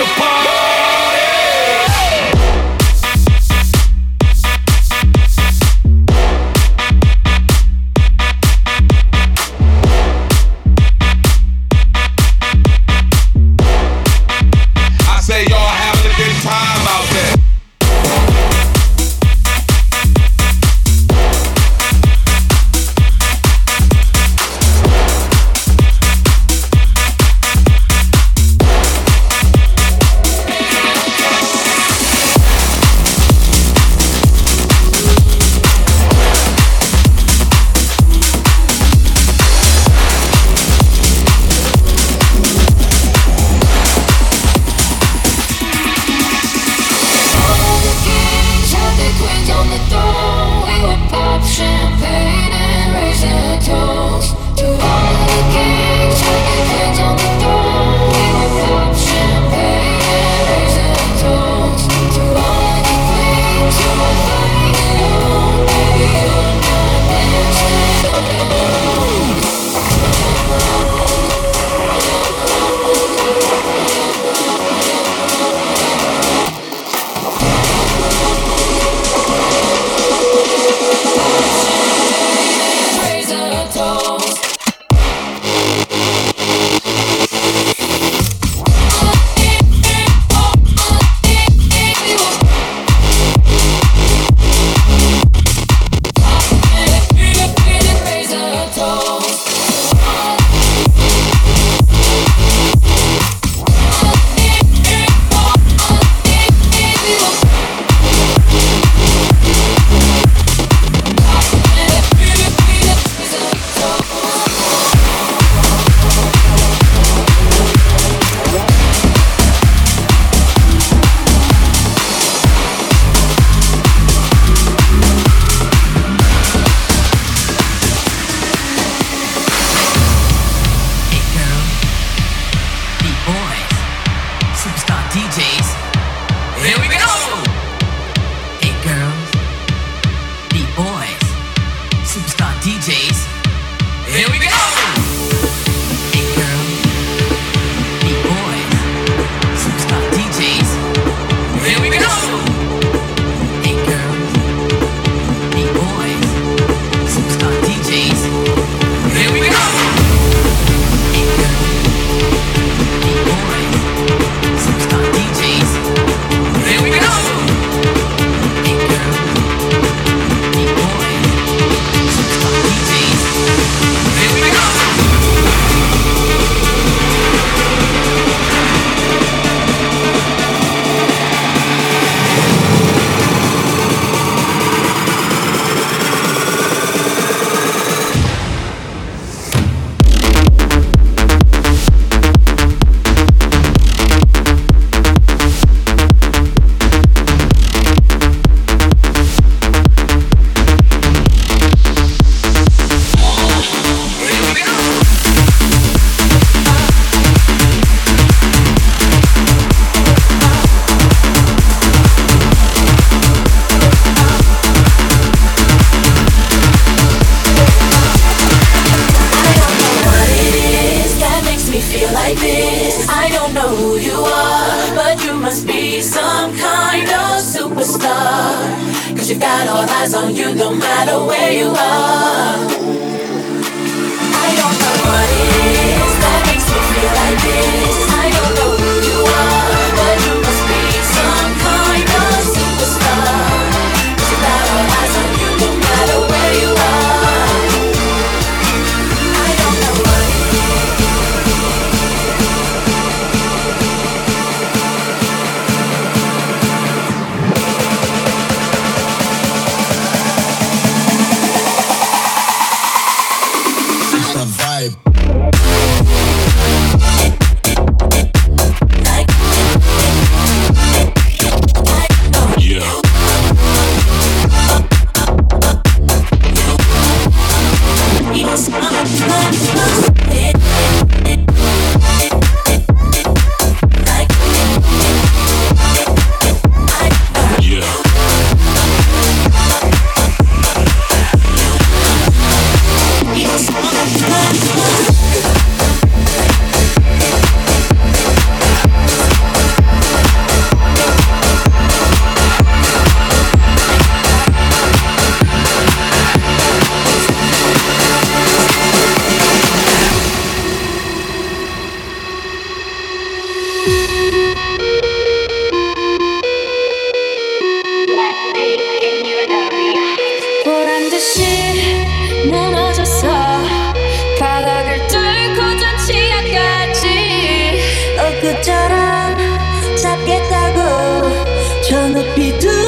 the party. got all eyes on you no matter where you are. I don't know what it is that makes me feel like this. I don't know. 그처럼 잡겠다고 저 높이 두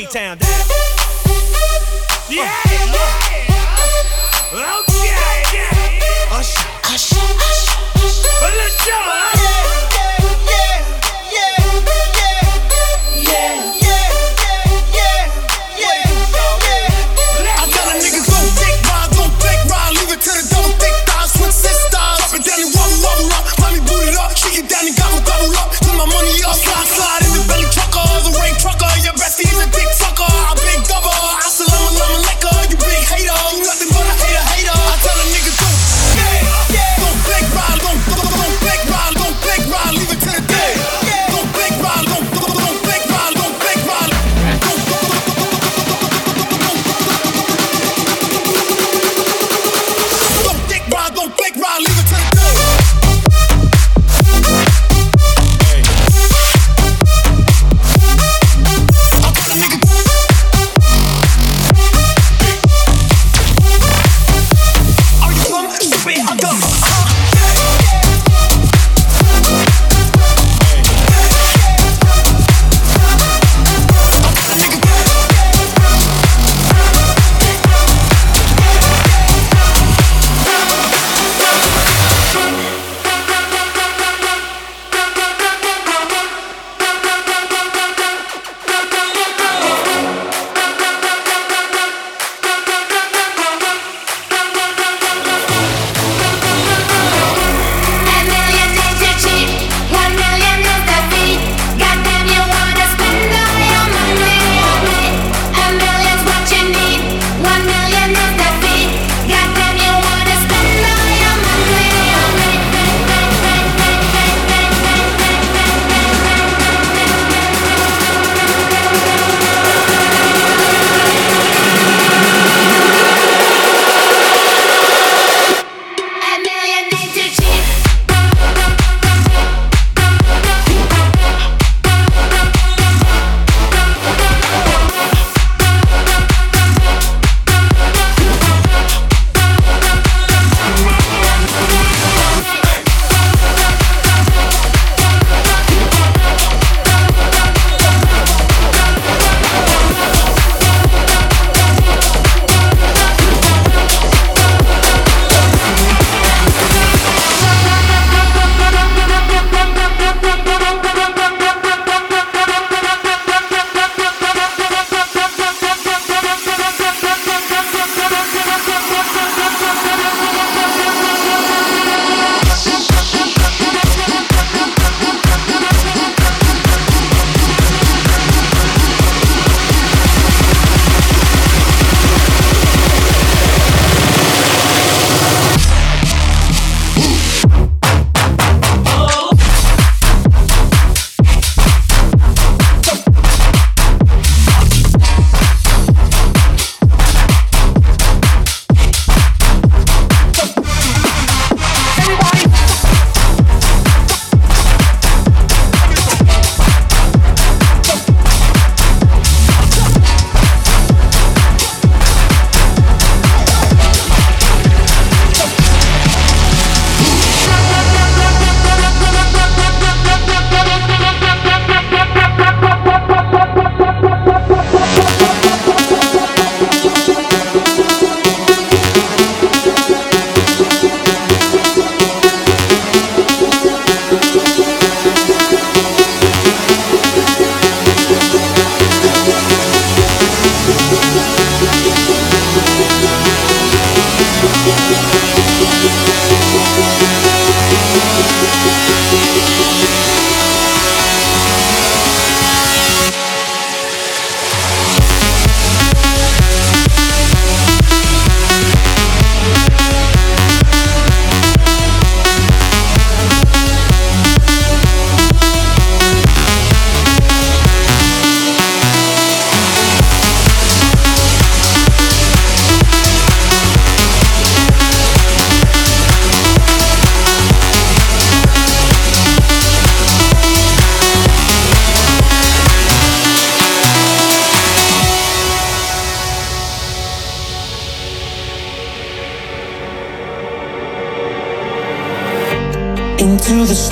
A-Town down. Yeah, yeah. Okay, yeah. Usher, Usher, Usher. But let's go, Usher. Sister, up and down and wobble, wobble up. Mommy booted up, she get down and gobble, gobble up. Put my money up.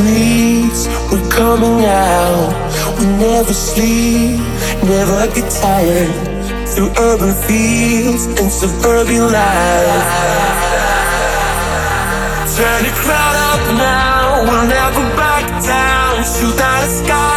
Streets, we're coming out. We never sleep, never get tired. Through urban fields and suburban life. Turn the crowd up now, we'll never back down. Shoot out the skyline,